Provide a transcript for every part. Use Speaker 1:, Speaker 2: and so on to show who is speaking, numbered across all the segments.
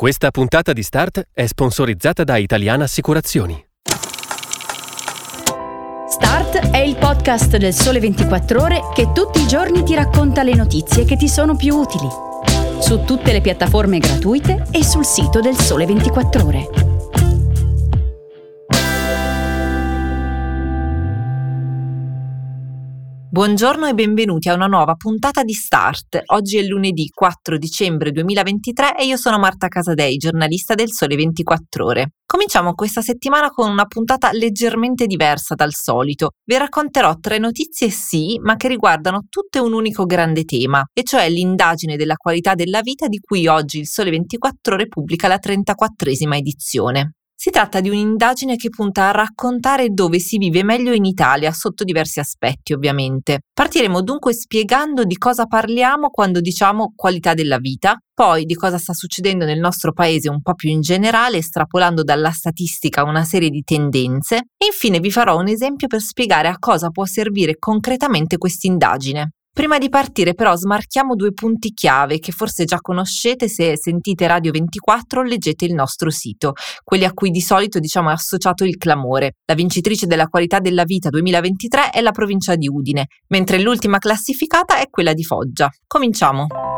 Speaker 1: Questa puntata di Start è sponsorizzata da Italiana Assicurazioni.
Speaker 2: Start è il podcast del Sole 24 Ore che tutti i giorni ti racconta le notizie che ti sono più utili. Su tutte le piattaforme gratuite e sul sito del Sole 24 Ore.
Speaker 3: Buongiorno e benvenuti a una nuova puntata di Start. Oggi è lunedì 4 dicembre 2023 e io sono Marta Casadei, giornalista del Sole 24 Ore. Cominciamo questa settimana con una puntata leggermente diversa dal solito. Vi racconterò tre notizie sì, ma che riguardano tutte un unico grande tema, e cioè l'indagine della qualità della vita di cui oggi il Sole 24 Ore pubblica la 34esima edizione. Si tratta di un'indagine che punta a raccontare dove si vive meglio in Italia, sotto diversi aspetti ovviamente. Partiremo dunque spiegando di cosa parliamo quando diciamo qualità della vita, poi di cosa sta succedendo nel nostro paese un po' più in generale, estrapolando dalla statistica una serie di tendenze, e infine vi farò un esempio per spiegare a cosa può servire concretamente questa indagine. Prima di partire però smarchiamo due punti chiave che forse già conoscete se sentite Radio 24 o leggete il nostro sito, quelli a cui di solito diciamo è associato il clamore. La vincitrice della qualità della vita 2023 è la provincia di Udine, mentre l'ultima classificata è quella di Foggia. Cominciamo!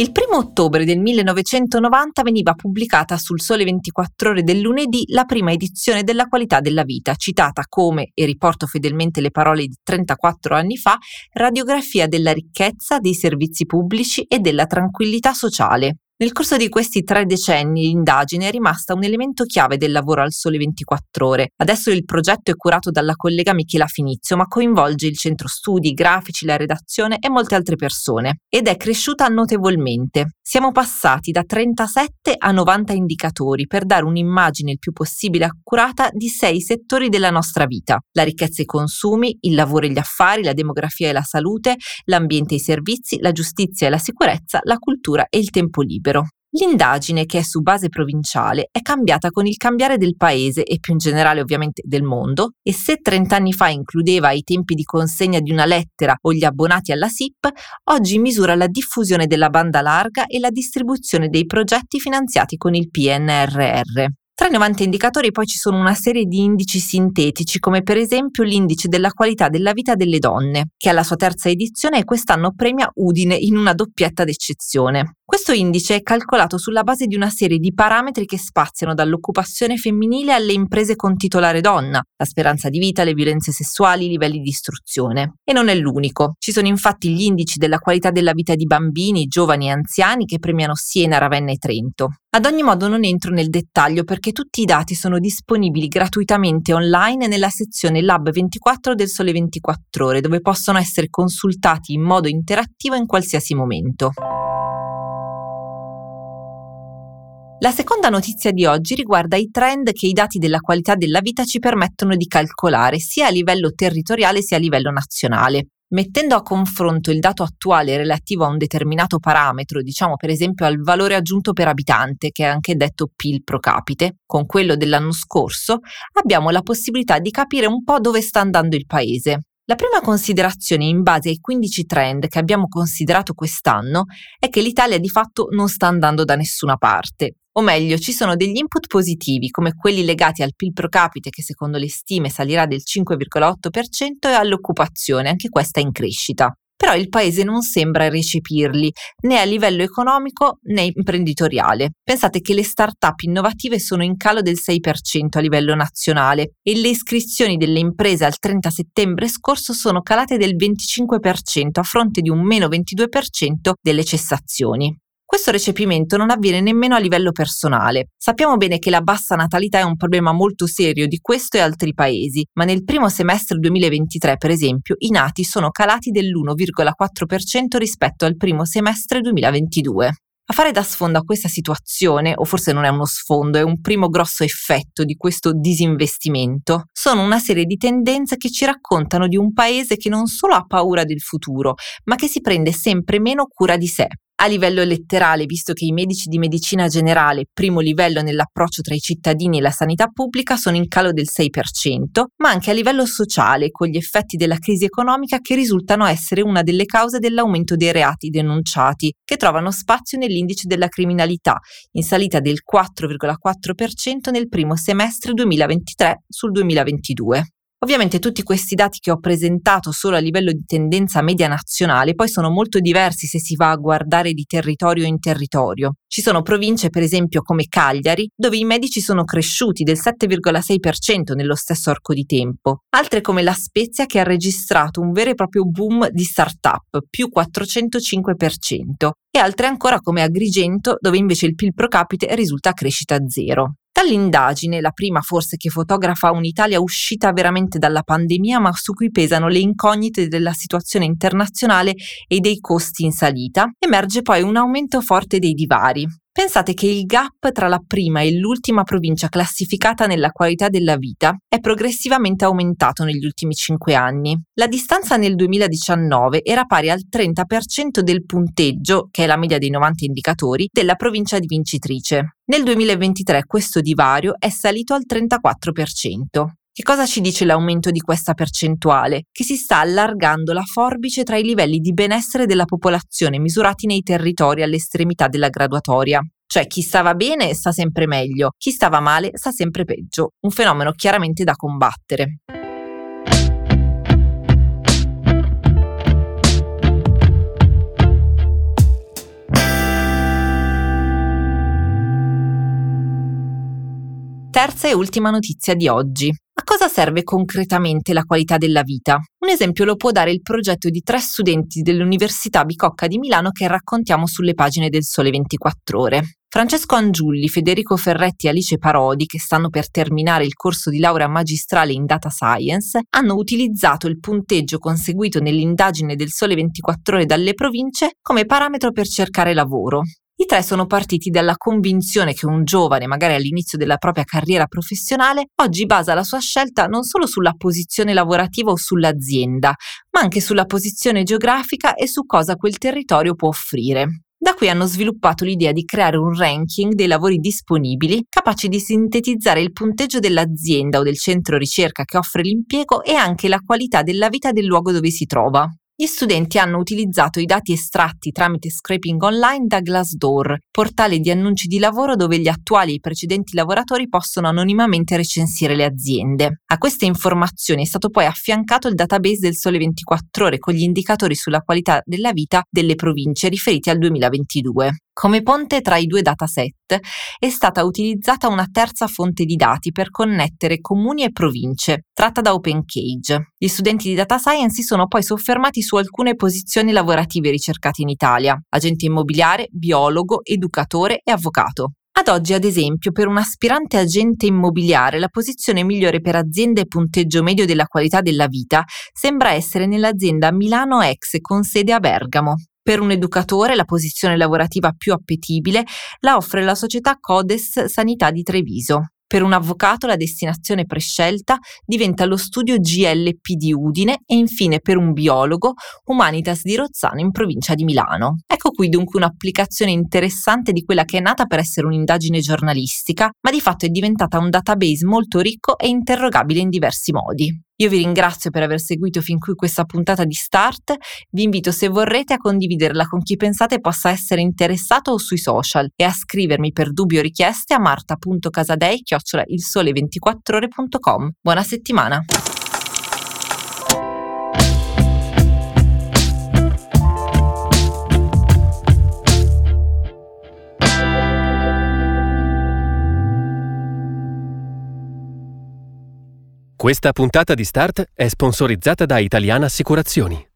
Speaker 3: Il 1 ottobre del 1990 veniva pubblicata sul Sole 24 ore del lunedì la prima edizione della qualità della vita, citata come, e riporto fedelmente le parole di 34 anni fa, radiografia della ricchezza, dei servizi pubblici e della tranquillità sociale. Nel corso di questi tre decenni l'indagine è rimasta un elemento chiave del lavoro al Sole 24 Ore. Adesso il progetto è curato dalla collega Michela Finizio, ma coinvolge il centro studi, i grafici, la redazione e molte altre persone. Ed è cresciuta notevolmente. Siamo passati da 37 a 90 indicatori per dare un'immagine il più possibile accurata di sei settori della nostra vita. La ricchezza e i consumi, il lavoro e gli affari, la demografia e la salute, l'ambiente e i servizi, la giustizia e la sicurezza, la cultura e il tempo libero libero. L'indagine, che è su base provinciale, è cambiata con il cambiare del paese e più in generale ovviamente del mondo e se 30 anni fa includeva i tempi di consegna di una lettera o gli abbonati alla SIP, oggi misura la diffusione della banda larga e la distribuzione dei progetti finanziati con il PNRR. Tra i 90 indicatori poi ci sono una serie di indici sintetici, come per esempio l'indice della qualità della vita delle donne, che alla sua terza edizione quest'anno premia Udine in una doppietta d'eccezione. Questo indice è calcolato sulla base di una serie di parametri che spaziano dall'occupazione femminile alle imprese con titolare donna, la speranza di vita, le violenze sessuali, i livelli di istruzione. E non è l'unico. Ci sono infatti gli indici della qualità della vita di bambini, giovani e anziani che premiano Siena, Ravenna e Trento. Ad ogni modo non entro nel dettaglio perché tutti i dati sono disponibili gratuitamente online nella sezione Lab 24 del Sole 24 ore dove possono essere consultati in modo interattivo in qualsiasi momento. La seconda notizia di oggi riguarda i trend che i dati della qualità della vita ci permettono di calcolare sia a livello territoriale sia a livello nazionale. Mettendo a confronto il dato attuale relativo a un determinato parametro, diciamo per esempio al valore aggiunto per abitante, che è anche detto PIL pro capite, con quello dell'anno scorso, abbiamo la possibilità di capire un po' dove sta andando il paese. La prima considerazione in base ai 15 trend che abbiamo considerato quest'anno è che l'Italia di fatto non sta andando da nessuna parte. O meglio, ci sono degli input positivi come quelli legati al PIL pro capite che secondo le stime salirà del 5,8% e all'occupazione, anche questa in crescita però il paese non sembra recepirli né a livello economico né imprenditoriale. Pensate che le start-up innovative sono in calo del 6% a livello nazionale e le iscrizioni delle imprese al 30 settembre scorso sono calate del 25% a fronte di un meno 22% delle cessazioni. Questo recepimento non avviene nemmeno a livello personale. Sappiamo bene che la bassa natalità è un problema molto serio di questo e altri paesi, ma nel primo semestre 2023, per esempio, i nati sono calati dell'1,4% rispetto al primo semestre 2022. A fare da sfondo a questa situazione, o forse non è uno sfondo, è un primo grosso effetto di questo disinvestimento, sono una serie di tendenze che ci raccontano di un paese che non solo ha paura del futuro, ma che si prende sempre meno cura di sé. A livello letterale, visto che i medici di medicina generale, primo livello nell'approccio tra i cittadini e la sanità pubblica, sono in calo del 6%, ma anche a livello sociale, con gli effetti della crisi economica che risultano essere una delle cause dell'aumento dei reati denunciati, che trovano spazio nell'indice della criminalità, in salita del 4,4% nel primo semestre 2023 sul 2022. Ovviamente tutti questi dati che ho presentato solo a livello di tendenza media nazionale poi sono molto diversi se si va a guardare di territorio in territorio. Ci sono province per esempio come Cagliari dove i medici sono cresciuti del 7,6% nello stesso arco di tempo, altre come La Spezia che ha registrato un vero e proprio boom di start-up, più 405%, e altre ancora come Agrigento dove invece il PIL pro capite risulta a crescita zero. Dall'indagine, la prima forse che fotografa un'Italia uscita veramente dalla pandemia, ma su cui pesano le incognite della situazione internazionale e dei costi in salita, emerge poi un aumento forte dei divari. Pensate che il gap tra la prima e l'ultima provincia classificata nella qualità della vita è progressivamente aumentato negli ultimi cinque anni. La distanza nel 2019 era pari al 30% del punteggio, che è la media dei 90 indicatori, della provincia di vincitrice. Nel 2023 questo divario è salito al 34%. Che cosa ci dice l'aumento di questa percentuale? Che si sta allargando la forbice tra i livelli di benessere della popolazione misurati nei territori all'estremità della graduatoria. Cioè chi stava bene sta sempre meglio, chi stava male sta sempre peggio, un fenomeno chiaramente da combattere. Terza e ultima notizia di oggi. Cosa serve concretamente la qualità della vita? Un esempio lo può dare il progetto di tre studenti dell'Università Bicocca di Milano che raccontiamo sulle pagine del Sole 24 Ore. Francesco Angiulli, Federico Ferretti e Alice Parodi, che stanno per terminare il corso di laurea magistrale in Data Science, hanno utilizzato il punteggio conseguito nell'indagine del Sole 24 Ore dalle province come parametro per cercare lavoro. I tre sono partiti dalla convinzione che un giovane, magari all'inizio della propria carriera professionale, oggi basa la sua scelta non solo sulla posizione lavorativa o sull'azienda, ma anche sulla posizione geografica e su cosa quel territorio può offrire. Da qui hanno sviluppato l'idea di creare un ranking dei lavori disponibili capaci di sintetizzare il punteggio dell'azienda o del centro ricerca che offre l'impiego e anche la qualità della vita del luogo dove si trova. Gli studenti hanno utilizzato i dati estratti tramite scraping online da Glassdoor, portale di annunci di lavoro dove gli attuali e i precedenti lavoratori possono anonimamente recensire le aziende. A queste informazioni è stato poi affiancato il database del Sole 24 ore con gli indicatori sulla qualità della vita delle province riferiti al 2022. Come ponte tra i due dataset è stata utilizzata una terza fonte di dati per connettere comuni e province, tratta da OpenCage. Gli studenti di data science si sono poi soffermati su alcune posizioni lavorative ricercate in Italia, agente immobiliare, biologo, educatore e avvocato. Ad oggi, ad esempio, per un aspirante agente immobiliare la posizione migliore per azienda e punteggio medio della qualità della vita sembra essere nell'azienda Milano Ex con sede a Bergamo. Per un educatore la posizione lavorativa più appetibile la offre la società Codes Sanità di Treviso. Per un avvocato la destinazione prescelta diventa lo studio GLP di Udine e infine per un biologo Humanitas di Rozzano in provincia di Milano. Ecco qui dunque un'applicazione interessante di quella che è nata per essere un'indagine giornalistica, ma di fatto è diventata un database molto ricco e interrogabile in diversi modi. Io vi ringrazio per aver seguito fin qui questa puntata di Start, vi invito se vorrete a condividerla con chi pensate possa essere interessato o sui social e a scrivermi per dubbi o richieste a marta.casadei-ilsole24ore.com. Buona settimana!
Speaker 1: Questa puntata di Start è sponsorizzata da Italiana Assicurazioni.